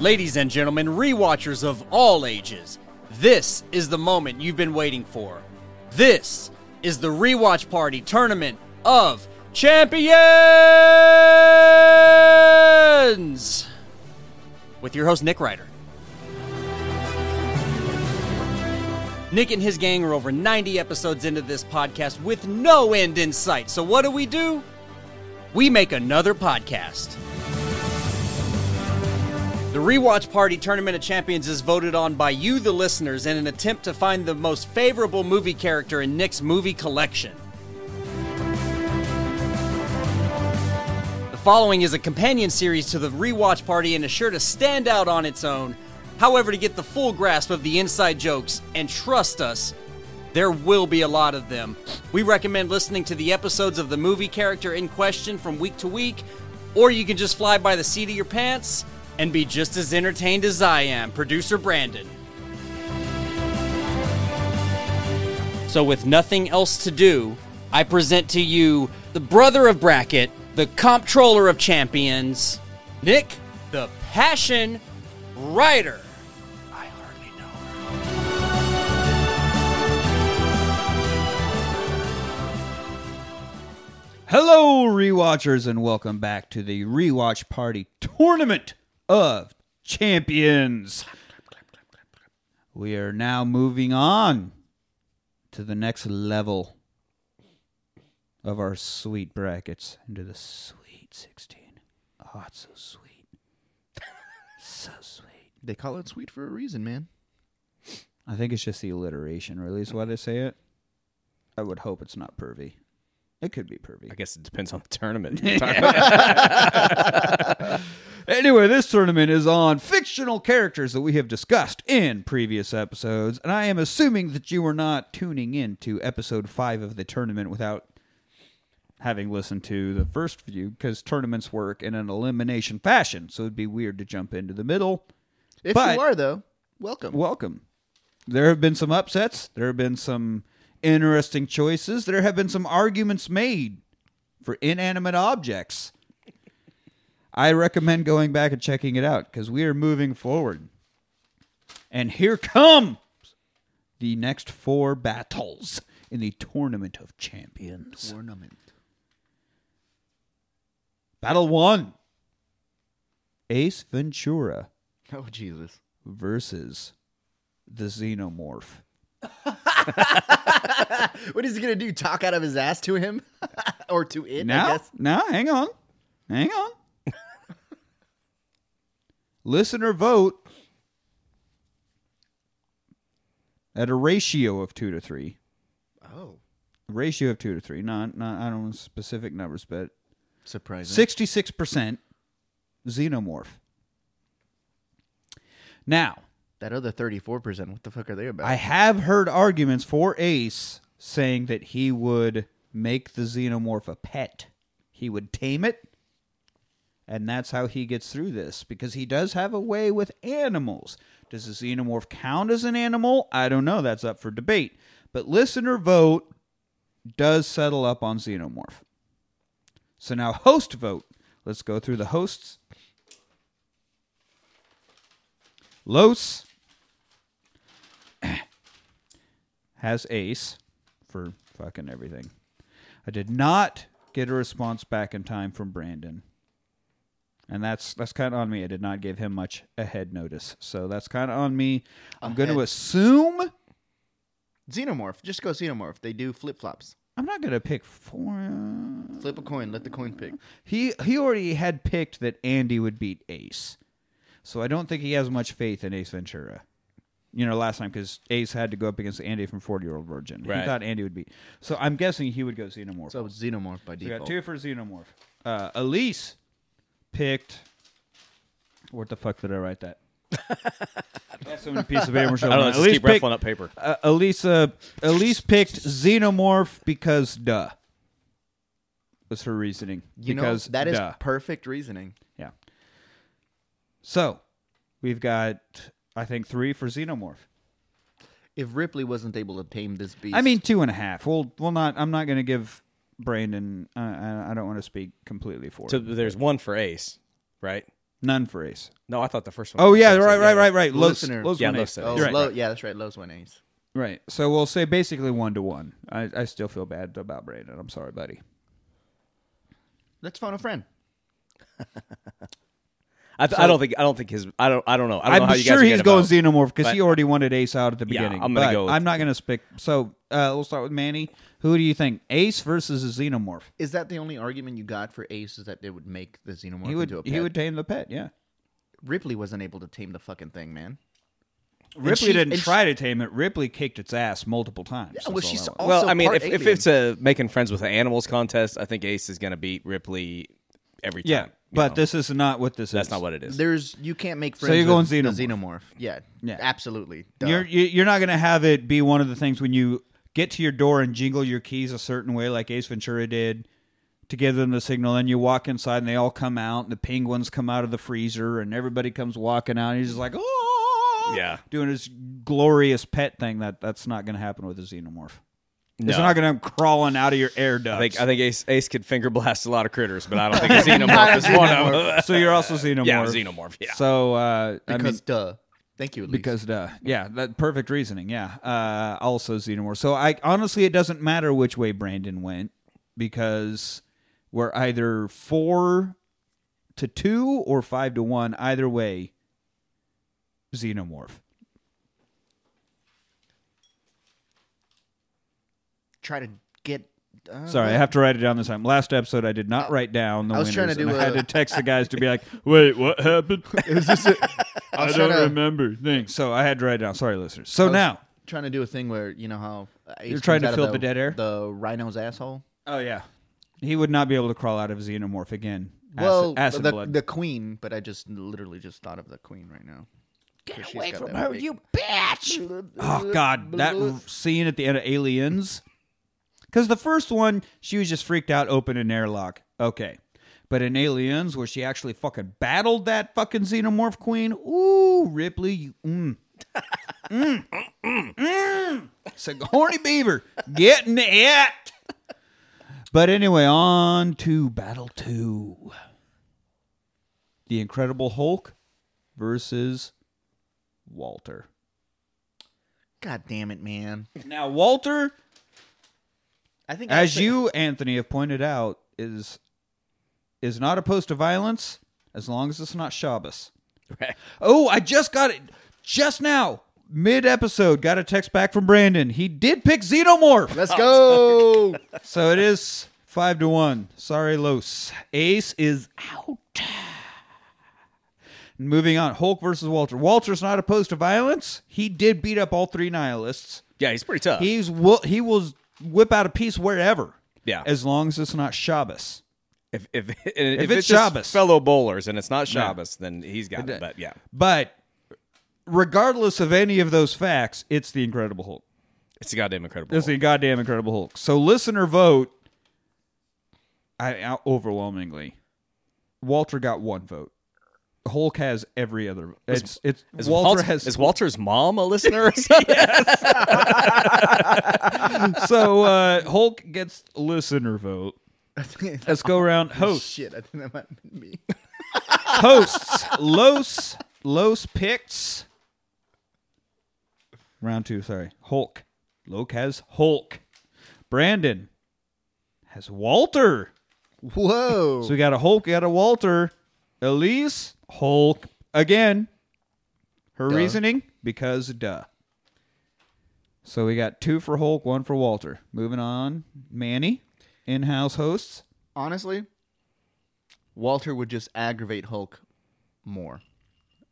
Ladies and gentlemen, rewatchers of all ages, this is the moment you've been waiting for. This is the Rewatch Party Tournament of Champions! With your host, Nick Ryder. Nick and his gang are over 90 episodes into this podcast with no end in sight. So, what do we do? We make another podcast. The Rewatch Party Tournament of Champions is voted on by you, the listeners, in an attempt to find the most favorable movie character in Nick's movie collection. The following is a companion series to the Rewatch Party and is sure to stand out on its own. However, to get the full grasp of the inside jokes, and trust us, there will be a lot of them. We recommend listening to the episodes of the movie character in question from week to week, or you can just fly by the seat of your pants and be just as entertained as I am, producer Brandon. So, with nothing else to do, I present to you the brother of Bracket, the comptroller of champions, Nick the Passion Rider. I hardly know her. Hello, rewatchers, and welcome back to the Rewatch Party Tournament of Champions. We are now moving on to the next level of our sweet brackets into the sweet 16. Oh, it's so sweet. so sweet. They call it sweet for a reason, man. I think it's just the alliteration, really, is why they say it. I would hope it's not pervy. It could be pervy. I guess it depends on the tournament. Anyway, this tournament is on fictional characters that we have discussed in previous episodes, and I am assuming that you are not tuning in to episode five of the tournament without having listened to the first few, because tournaments work in an elimination fashion, so it'd be weird to jump into the middle. If But- you are, though, welcome. Welcome. There have been some upsets. There have been some interesting choices. There have been some arguments made for inanimate objects. I recommend going back and checking it out because we are moving forward. And here comes the next four battles in the Tournament of Champions. Tournament. Battle one Ace Ventura Oh, Jesus. versus the Xenomorph. What is he going to do? Talk out of his ass to him? or to it, I Now, guess? now, hang on, hang on. Listener vote at a ratio of two to three. Oh. A ratio of two to three. Not, not. I don't know specific numbers, but Surprising. sixty-six percent xenomorph. Now, That other 34%, what the fuck are they about? I have heard arguments for Ace saying that he would make the xenomorph a pet. He would tame it, and that's how he gets through this because he does have a way with animals. Does the xenomorph count as an animal? I don't know. That's up for debate. But listener vote does settle up on xenomorph. So now host vote. Let's go through the hosts. Los has Ace for fucking everything. I did not get a response back in time from Brandon. And that's that's kind of on me. I did not give him much ahead notice. So that's kind of on me. I'm going to Ahead. assume Xenomorph. Just go Xenomorph. They do flip flops. I'm not going to pick four. Flip a coin. Let the coin pick. He he already had picked that Andy would beat Ace. So I don't think he has much faith in Ace Ventura. You know, last time because Ace had to go up against Andy from Forty Year Old Virgin. He thought Andy would beat. So I'm guessing he would go Xenomorph. So it's Xenomorph by default. We default. got two for Xenomorph. Uh, Elise picked. What the fuck did I write that? That's so many pieces of paper. I don't know. Just Elise keep picked, ruffling up paper. uh, Elisa, Elise picked Xenomorph because duh. Was her reasoning. You because know, that is duh. perfect reasoning. Yeah. So, we've got I think three for Xenomorph. If Ripley wasn't able to tame this beast, I mean two and a half. We'll we'll not. I'm not going to give Brandon. Uh, I, I don't want to speak completely for So him. there's one for Ace, right? None for Ace. No, I thought the first one. Oh was yeah, six, right, right, right, right. Los, Listener. Los Yeah, won Ace. Oh, right. Lo- yeah, that's right. Lowe's win Ace. Right. So we'll say basically one to one. I, I still feel bad about Brandon. I'm sorry, buddy. Let's phone a friend. I, th- I don't think. I don't think his. I don't. I don't know. I don't know how I'm you sure guys he's get going about- Xenomorph because he already wanted Ace out at the Yeah, beginning. I'm gonna but go with- I'm not going to speak. So uh, we'll start with Manny. Who do you think, Ace versus a Xenomorph? Is that the only argument you got for Ace? Is that it would make the xenomorph He would into a pet? he would tame the pet. Yeah. Ripley wasn't able to tame the fucking thing, man. Ripley she- didn't and try to tame it. Ripley kicked its ass multiple times. Yeah, well, she's also Well, I mean, part if, if it's a making friends with animals contest, I think Ace is going to beat Ripley every time. yeah, you but know. this is not what this that's is. That's not what it is. There's you can't make friends. So you're going with the xenomorph. xenomorph. Yeah, Yeah. absolutely. Duh. You're you- you're not going to have it be one of the things when you get to your door and jingle your keys a certain way, like Ace Ventura did, to give them the signal. And you walk inside, and they all come out, and the penguins come out of the freezer, and everybody comes walking out. And he's just like, oh, Yeah. doing his glorious pet thing. That that's not going to happen with a xenomorph. It's No. not going to crawling out of your air ducts. I think I think Ace Ace could finger blast a lot of critters, but I don't think a xenomorph is one of them. so you're also xenomorph. Yeah, xenomorph. Yeah. So uh, I because mean, duh. Thank you. Elise. because duh, yeah, that perfect reasoning. Yeah, uh, also xenomorph. So I honestly, it doesn't matter which way Brandon went because we're either four to two or five to one. Either way, xenomorph. Try to get. Uh, Sorry, I have to write it down this time. Last episode, I did not write down the I was trying to do and I had a- to text the guys to be like, "Wait, what happened?" Is this a, I I was don't trying to, remember. Thanks. So I had to write it down. Sorry, listeners. So I was now, trying to do a thing where you know how Ace You're trying comes to out of fill the dead air? the rhino's asshole. oh yeah, he would not be able to crawl out of xenomorph again. Acid, well, acid the blood. the queen, but I just literally just thought of the queen right now. Get away from her, you bitch! Oh God, that r- scene at the end of Aliens. Because the first one, she was just freaked out, open an airlock. Okay, but in Aliens, where she actually fucking battled that fucking xenomorph queen, ooh, Ripley, you, mm. mm, mm, mm. Sigourney Beaver getting it. But anyway, on to Battle Two. The Incredible Hulk versus Walter. God damn it, man! Now, Walter, I think as actually- you, Anthony, have pointed out, is is not opposed to violence as long as it's not Shabbos. Right. Oh, I just got it just now, mid episode. Got a text back from Brandon. He did pick Xenomorph, let's go. so it is five to one. Sorry, Los. Ace is out. Moving on, Hulk versus Walter. Walter's not opposed to violence. He did beat up all three nihilists. Yeah, he's pretty tough. He's will he will whip out a piece wherever. Yeah. As long as it's not Shabbos. if if, if, it's it's just Shabbos. fellow bowlers and it's not Shabbos, then he's got It- it. But yeah, But regardless of any of those facts, it's the Incredible Hulk. it's a goddamn incredible. It's the goddamn Incredible Hulk. So listener vote. I overwhelmingly. Walter got one vote. Hulk has every other. It's it's is Walter Walter, has is Walter's mom a listener? Or something? so uh, Hulk gets listener vote. Let's go around host. Shit, I think that might have been me. hosts Los Los picks round two. Sorry, Hulk. Loke has Hulk. Brandon has Walter. Whoa! So we got a Hulk, got a Walter. Elise Hulk again. Her Duh. reasoning because duh. So we got two for Hulk, one for Walter. Moving on, Manny, in-house hosts. Honestly, Walter would just aggravate Hulk more,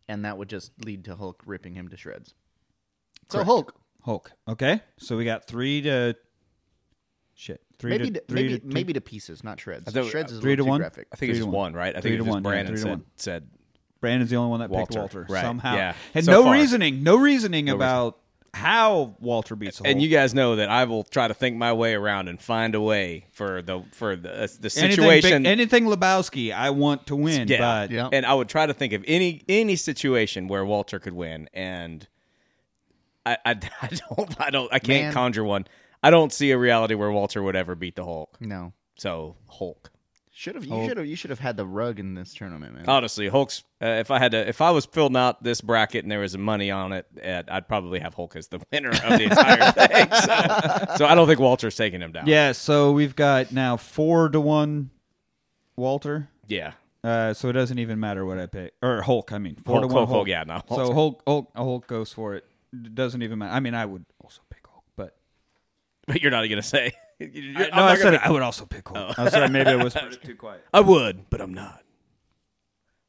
and that would just lead to Hulk ripping him to shreds. So Correct. Hulk, Hulk. Okay, so we got three to shit. Three maybe to to, three maybe to two. maybe to pieces, not shreds. I thought- shreds is a three little to too one? graphic. I think Three it's just one. one, right? I Three think to it was one, just yeah, Brandon three to said one. said Brandon's the only one that picked Walter, Walter right, somehow. yeah. And So no far. reasoning, no reasoning No about how Walter beats Hulk. And you guys know that I will try to think my way around and find a way for the for the, uh, the anything, situation. big- anything Lebowski, I want to win. yeah, but Yeah. and I would try to think of any any situation where Walter could win, and I I, I don't I don't I can't Man. conjure one. I don't see a reality where Walter would ever beat the Hulk. No, So Hulk. Should have you should have you should have had the rug in this tournament, man. Honestly, Hulk's. Uh, if I had to, if I was filling out this bracket and there was money on it, uh, I'd probably have Hulk as the winner of the entire thing. So, so I don't think Walter's taking him down. Yeah, so we've got now four to one Walter. yeah. Uh, so it doesn't even matter what I pick. Or Hulk, I mean. Four Hulk, to one Hulk, Hulk, yeah, no, So Hulk's- Hulk, Hulk, Hulk goes for it. It doesn't even matter. I mean, I would also pick Hulk, but. But you're not gonna say. You're- I, no, I said gonna- I would also pick Hulk. I'm sorry, maybe I whispered it too quiet. I would, but I'm not.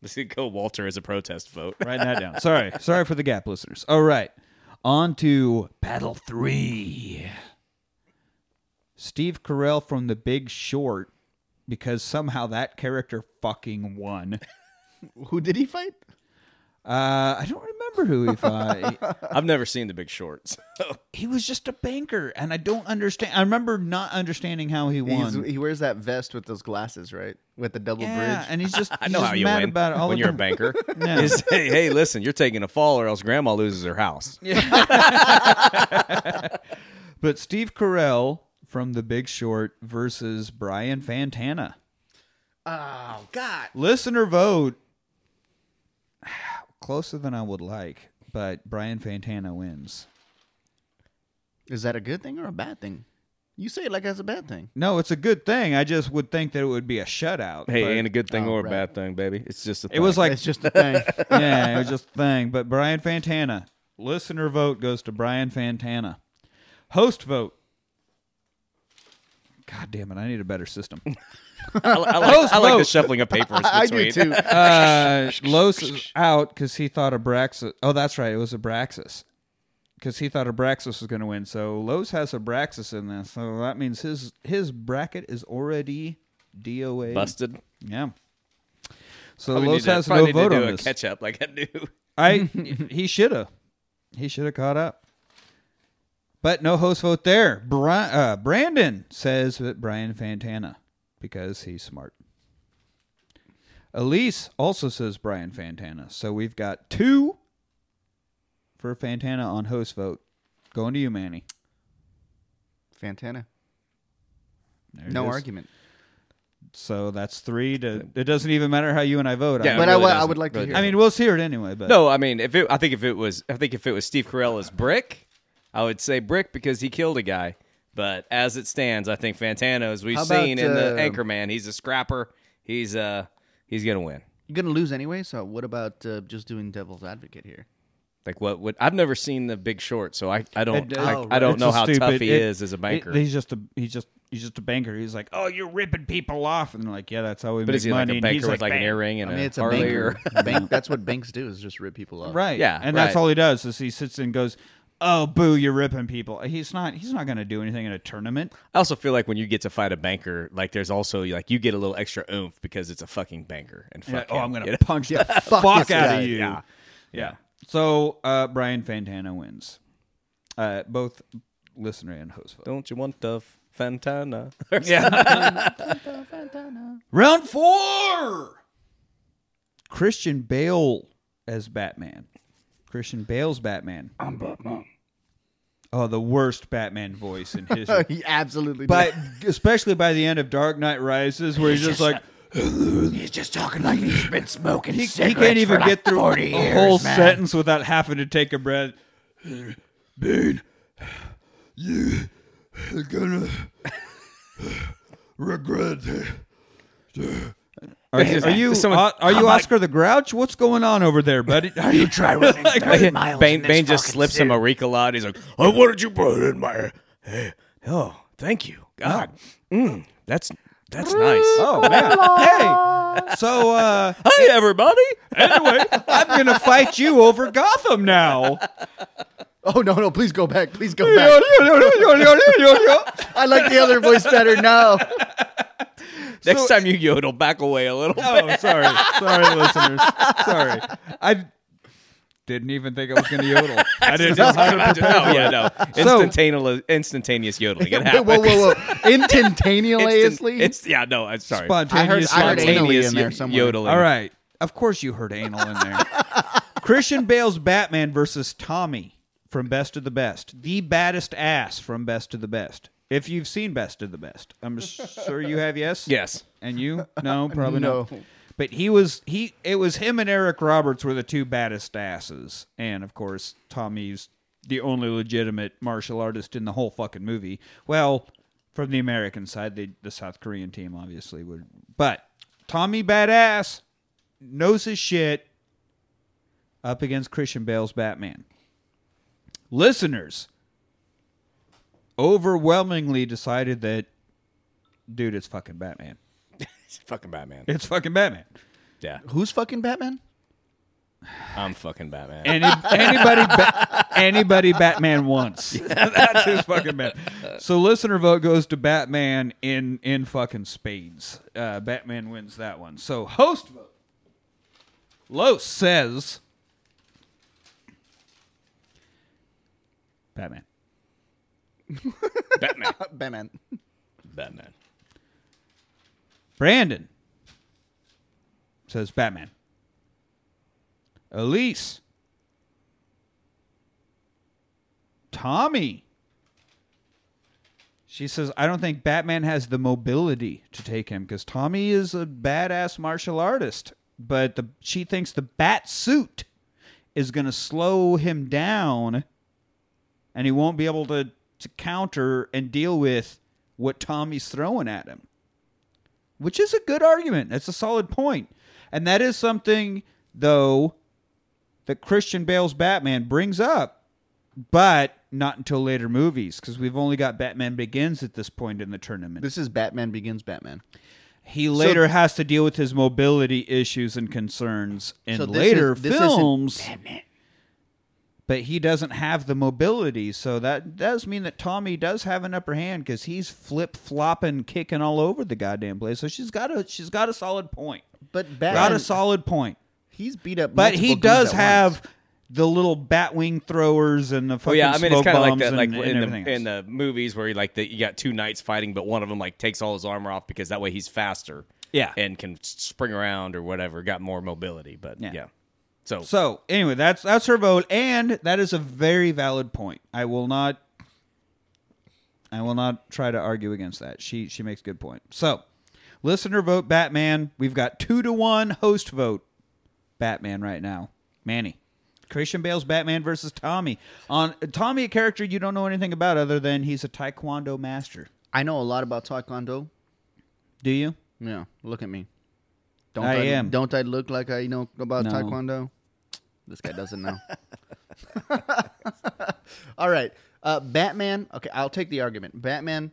Let's go Walter as a protest vote. Writing that down. Sorry. Sorry for the gap listeners. All right. On to Battle 3. Steve Carell from The Big Short, because somehow that character fucking won. Who did he fight? Uh, I don't remember who he fought. I've never seen The Big Shorts. he was just a banker, and I don't understand. I remember not understanding how he He's, won. he wears that vest with those glasses, right? With the double yeah, bridge. and he's just I know just how you mad win about it all when you're a banker. Yeah. You say, hey, listen, you're taking a fall or else grandma loses her house. But Steve Carell from The Big Short versus Brian Fantana. oh God! Listener vote. Closer than I would like, but Brian Fantana wins. Is that a good thing or a bad thing? You say it like that's a bad thing. No, it's a good thing. I just would think that it would be a shutout. Hey, but ain't a good thing Oh, or a right. bad thing, baby. It's just a it was like It's just a thing. yeah, it was just a thing. But Brian Fantana, listener vote goes to Brian Fantana. Host vote. God damn it! I need a better system. I, I like, Host I like the vote. shuffling of papers I do between. too. Uh, Los is out because he thought Abraxas. Oh, that's right. It was Abraxas. Because he thought Abraxas was going to win. So Los has Abraxas in this. So that means his his bracket is already DOA. Busted. Yeah. So Probably Los need to- has no need to vote do on a this. catch up like I do. I he should have. He should have caught up. But no host vote there. Bri- uh, Brandon says that Brian Fantana because he's smart. Elise also says Brian Fantana. So we've got two for Fantana on host vote. Going to you, Manny. Fantana. There No argument. So that's three to. It doesn't even matter how you and I vote. Yeah, I, But really I, I would like to hear. I mean, we'll hear it anyway. But No, I mean, if it, I think if it was, I think if it was Steve Carell as Brick, I would say Brick because he killed a guy. But as it stands, I think Fantana, as we've How about, seen in the uh, Anchorman, he's a scrapper. He's uh, he's gonna win. you're gonna lose anyway. So what about uh, just doing devil's advocate here? Like what? Would I've never seen The Big Short, so I, I don't It- I, oh, I don't It's know how stupid- tough he it- is as a banker. it- he's just a he's just he's just a banker. He's like, oh, you're ripping people off, and they're like, yeah, that's how we but make is he like money. a banker he's with like an earring and I mean, it's a Harley? banker. Or, Bank, that's what banks do is just rip people off. Right. Yeah, And that's all he does is he sits and goes, "Oh, boo, you're ripping people." He's not. He's not going to do anything in a tournament. I also feel like when you get to fight a banker, like there's also like you get a little extra oomph because it's a fucking banker and fuck oh, him, I'm going you to know? punch the fuck fuck this out guy. of you. Yeah. Yeah. So uh, Brian Fantana wins. Uh, both listener and host vote. Don't you want the Fantana? Yeah round four. Christian Bale as Batman. Christian Bale's Batman. I'm Batman. Oh, the worst Batman voice in history. he absolutely. but especially by the end of Dark Knight Rises, where he's just like He's just talking like he's been smoking he, he cigarettes can't even for like get through 40 a years, whole man. sentence without having to take a breath. Bane, you are gonna regret it. Are you, are you, Someone- uh, are you Oscar the Grouch? What's going on over there, buddy? Are You you try running 30 miles Bane, in this Bane just fucking slips him a suit. Ricola. He's like, "Oh, what did you put in my? Hey, oh, thank you, God. Mm, that's that's nice. Oh man! Hey, so uh, Hey, everybody. anyway, I'm gonna fight you over Gotham now. oh no, no! Please go back. Please go back. I like the other voice better now. Next time you yodel, back away a little. Oh, sorry, sorry, listeners. Sorry, I didn't even think I was going to yodel. I didn't know how to prepare no, yeah, no. So- Instantaneous, instantaneous yodeling. It whoa, happens. whoa, whoa, whoa! Instantaneously. It's yeah, no. I'm sorry. Spontaneous. I heard- I heard yodeling. anally in there somewhere. yodeling. All right. Of course, you heard anal in there. Christian Bale's Batman versus Tommy from Best of the Best, the baddest ass from Best of the Best. If you've seen Best of the Best, I'm sure you have. Yes. Yes. And you? No, probably No. no. But he was he. It was him and Eric Roberts were the two baddest asses, and of course Tommy's the only legitimate martial artist in the whole fucking movie. Well, from the American side, the the South Korean team obviously would, but Tommy badass knows his shit. Up against Christian Bale's Batman. Listeners overwhelmingly decided that, dude, it's fucking Batman. It's fucking Batman. It's fucking Batman. Yeah. Who's fucking Batman? I'm fucking Batman. Any, anybody, ba- anybody Batman wants. That's his fucking Batman. So listener vote goes to Batman in in fucking spades. Uh, Batman wins that one. So host vote. Los says Batman. Batman. Batman. Batman. Brandon says Batman. Elise. Tommy. She says, I don't think Batman has the mobility to take him because Tommy is a badass martial artist. But the, she thinks the bat suit is going to slow him down and he won't be able to, to counter and deal with what Tommy's throwing at him which is a good argument. That's a solid point. And that is something, though, that Christian Bale's Batman brings up, but not until later movies, because we've only got Batman Begins at this point in the tournament. This is Batman Begins Batman. he later has to deal with his mobility issues and concerns in So later is- films. But he doesn't have the mobility, so that does mean that Tommy does have an upper hand because he's flip flopping, kicking all over the goddamn place. So she's got a she's got a solid point. But Got a solid point. he's beat up. But he does have once. the little bat wing throwers and the fucking Oh yeah, I mean it's kind of like bombs that, like and in everything the in the movies where like the, you got two knights fighting, but one of them like takes all his armor off because that way he's faster. Yeah. and can spring around or whatever, got more mobility. But Yeah. yeah, so So anyway, that's that's her vote, and that is a very valid point. I will not, I will not try to argue against that. She she makes a good point. So, listener vote Batman. We've got two to one host vote Batman right now. Manny, Christian Bale's Batman versus Tommy. On Tommy, a character you don't know anything about other than he's a Taekwondo master. I know a lot about Taekwondo. Do you? Yeah, look at me. Don't I am. Don't I look like I know about No. Taekwondo? This guy doesn't know. All right, uh, Batman. Okay, I'll take the argument. Batman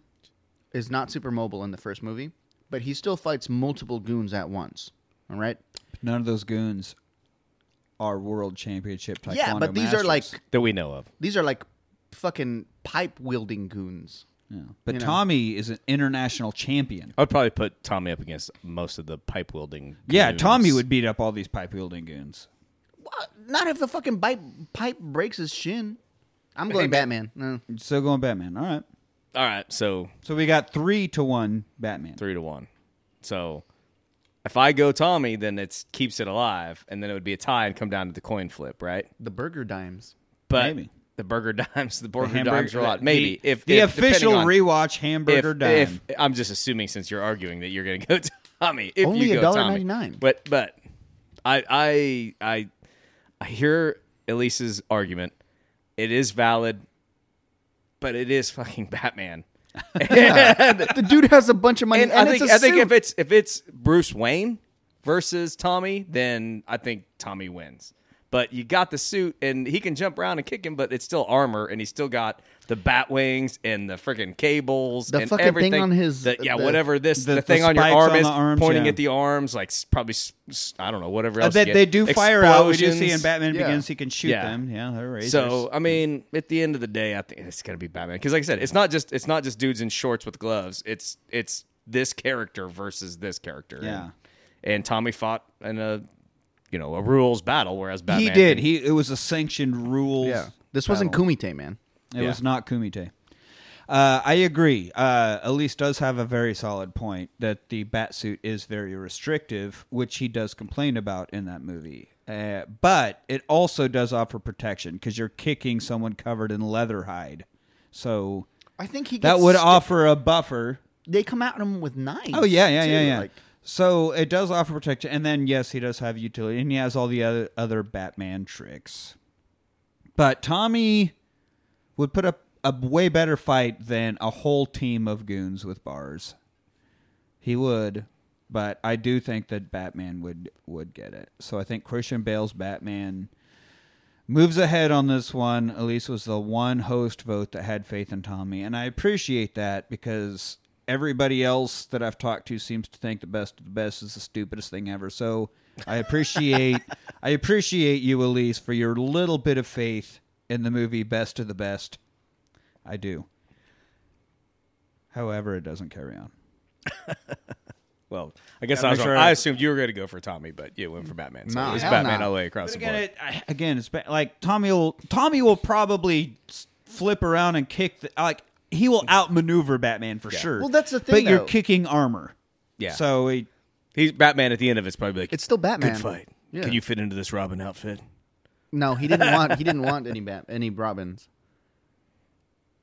is not super mobile in the first movie, but he still fights multiple goons at once. All right. None of those goons are world championship Taekwondo yeah, but these are like that we know of. these are like fucking pipe wielding goons. Yeah. But you know. Tommy is an international champion. I'd probably put Tommy up against most of the pipe wielding. Yeah. Tommy would beat up all these pipe wielding goons. What? Not if the fucking pipe pipe breaks his shin. I'm going Batman. No. Still going Batman. All right. All right, so So we got three to one Batman. three to one. So if I go Tommy, then it keeps it alive, and then it would be a tie and come down to the coin flip, right? The burger dimes. But Maybe. the burger dimes, the The burger hamburger- dimes are a lot. Maybe the, if the if, depending official on- rewatch hamburger if, dime. if I'm just assuming since you're arguing that you're going to go Tommy, if Only you go $1.99. Tommy, but but I I I I hear Elise's argument. It is valid, but it is fucking Batman. The dude has a bunch of money, and, and, I it's think I think if it's if it's Bruce Wayne versus Tommy, then I think Tommy wins. But you got the suit, and he can jump around and kick him, but it's still armor, and he's still got the bat wings and the freaking cables, The and fucking thing everything on his- the- yeah, the- whatever this the- the, thing the on your arm on is arms, pointing yeah. at the arms, like probably I don't know whatever Uh, else. they, they get. do fire out. We do see in Batman Yeah. Begins he can shoot Yeah. them. Yeah, they're razors. So I mean, at the end of the day, I think it's gonna be Batman because, like I said, it's not just it's not just dudes in shorts with gloves. It's it's this character versus this character. Yeah. and, and Tommy fought in a you know a rules battle, whereas Batman he did. He it was a sanctioned rules. yeah, this wasn't battle. Kumite, man. It Yeah. was not Kumite. Uh, I agree. Uh, Elise does have a very solid point that the batsuit is very restrictive, which he does complain about in that movie. Uh, but it also does offer protection because you're kicking someone covered in leather hide. So I think he that would sti- offer a buffer. They come at him with knives. Oh yeah, yeah, too, yeah, yeah. like- so it does offer protection, and then yes, he does have utility, and he has all the other other Batman tricks. But Tommy would put up a way better fight than a whole team of goons with bars. He would, but I do think that Batman would would get it. So I think Christian Bale's Batman moves ahead on this one. Elise was the one host vote that had faith in Tommy, and I appreciate that because everybody else that I've talked to seems to think the best of the best is the stupidest thing ever. So I appreciate I appreciate you, Elise, for your little bit of faith in the movie Best of the Best. I do. However, it doesn't carry on. Well, I guess Gotta I was sure- I assumed you were going to go for Tommy, but you went for Batman. So No, it's hell Batman no. all the way across But the again, board. it, again, it's ba- like Tommy will Tommy will probably flip around and kick the like he will outmaneuver Batman for sure. Well, that's the thing. But thing, you're kicking armor. Yeah. So he, He's Batman at the end of it's probably like It's still Batman. Good fight. Yeah. Can you fit into this Robin outfit? No, he didn't want. He didn't want any Bat, any Robins.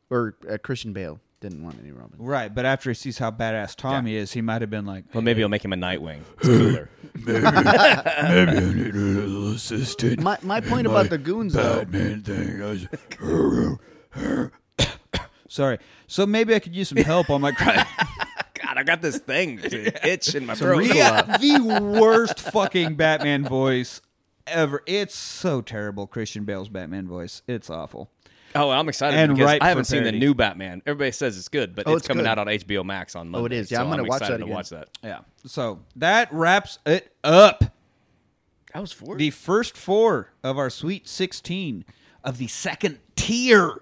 Or uh, Christian Bale didn't want any Robins. right, but after he sees how badass Tommy is, he might have been like, Well, maybe he'll make him a Nightwing. It's cooler. Maybe I need a little assistant. My my point My about the goons though. Batman thing. I was, "Sorry." So maybe I could use some help on my crime. God, I got this thing, dude, itch in my Some throat. real- Yeah, the worst fucking Batman voice ever. It's so terrible. Christian Bale's Batman voice. It's awful. Oh, I'm excited And because ripe I haven't seen the parody. new Batman. Everybody says it's good, but Oh, it's, it's coming good. out on HBO Max on Monday. Oh, it is. Yeah, so I'm gonna watch that excited to again. watch that. Yeah. So that wraps it up. That was four. the first four of our Sweet 16 of the second tier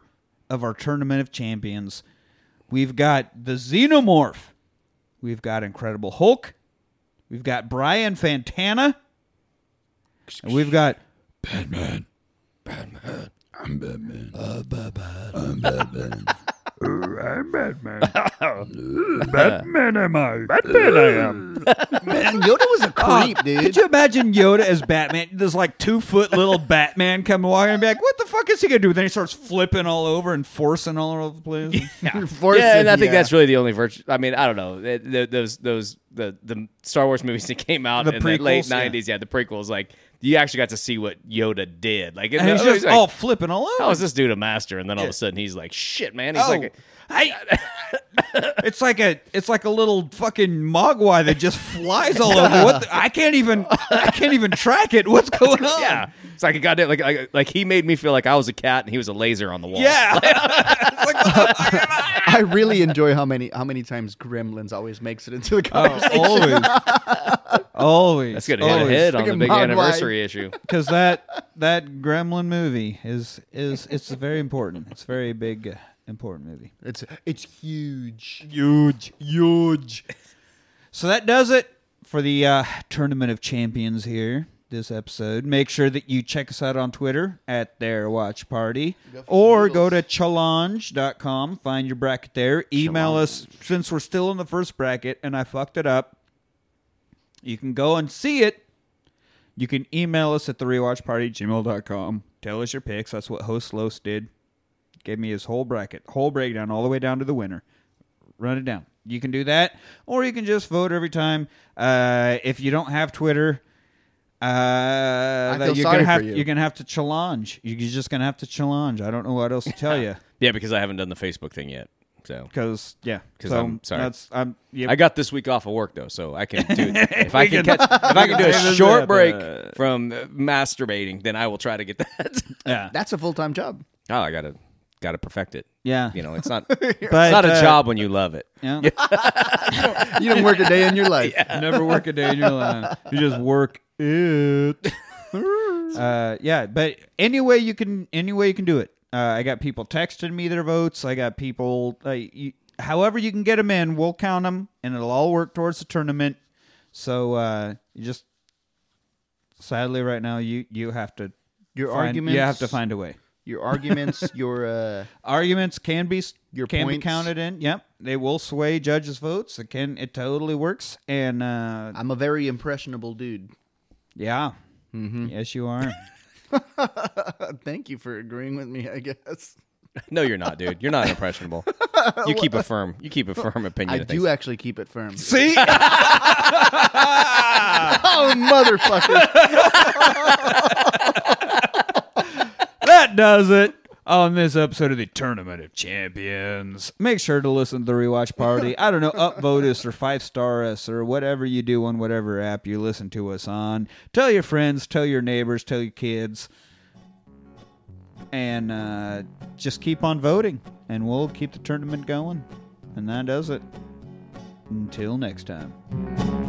of our Tournament of Champions. We've got the Xenomorph. We've got Incredible Hulk. We've got Brian Fantana. And we've got Batman. Batman. I'm Batman. Uh, Batman. I'm Batman. I'm Batman. Batman am I? Batman I am. Man, Yoda was a oh, creep, dude. Could you imagine Yoda as Batman? There's like two foot little Batman coming walking and be like, what the fuck is he gonna do? Then he starts flipping all over and forcing all over the place. Force yeah, and I think yeah. that's really the only virtue. I mean, I don't know. Th- th- Those those the the Star Wars movies that came out The in the late prequels, yeah. '90s, yeah. the prequels, like you actually got to see what Yoda did. Like, And he's it just was like, all flipping all oh, over. how is this dude a master? And then all of a sudden he's like, shit, man. He's Oh, like, I, it's like a it's like a little fucking mogwai that just flies all over. What the, I can't even I can't even track it. What's going on? yeah. It's like a goddamn like, like like he made me feel like I was a cat and he was a laser on the wall. yeah. It's like, what the I? I really enjoy how many how many times Gremlins always makes it into the Oh, conversation. always, always. That's gonna hit a hit on the Freaking big Mogwai. anniversary issue. because that that Gremlin movie is is it's very important. It's a very big uh, important movie. It's it's huge. Huge, huge. So that does it for the uh, Tournament of Champions here. This episode. Make sure that you check us out on Twitter at their watch party or go to Challonge.com. Find your bracket there. Email us since we're still in the first bracket and I fucked it up. You can go and see it. You can email us at the rewatchparty gmail.com. Tell us your picks. That's what host Los did. Gave me his whole bracket, whole breakdown, all the way down to the winner. Run it down. You can do that, or you can just vote every time. Uh, if you don't have Twitter, uh, feel you're sorry gonna have for you. you're gonna have to challenge. You're just gonna have to challenge. I don't know what else to tell you Yeah, because I haven't done the Facebook thing yet. So because yeah, 'Cause so I'm sorry. That's I'm. Yeah, I got this week off of work though, so I can do. If I can can- catch, if I can do a short break from uh, masturbating, then I will try to get that. yeah, That's a full time job. oh, I gotta gotta perfect it. yeah. You know, it's not it's but not a uh, job when you love it. Yeah. You don't work a day in your life. Never work a day in your life. You just work it. uh, yeah, but any way you can, any way you can do it. Uh, I got people texting me their votes. I got people. Uh, you, however you can get them in, we'll count them, and it'll all work towards the tournament. So uh, you just, sadly, right now, you you have to Your find, arguments. You have to find a way. your arguments. Your uh, Arguments can be Your can be points. counted in. Yep, they will sway judges' votes. It can. It totally works. And uh, I'm a very impressionable dude. Yeah. Mm-hmm. Yes, you are. Thank you for agreeing with me. I guess. No, you're not, dude. You're not impressionable. You keep a firm. You keep a firm opinion. I of do things. actually keep it firm. See? oh, motherfucker. that does it on this episode of the Tournament of Champions. Make sure to listen to the rewatch party. I don't know, upvote us or five star us or whatever you do on whatever app you listen to us on. Tell your friends, tell your neighbors, tell your kids. And uh, just keep on voting, and we'll keep the tournament going. And that does it. Until next time.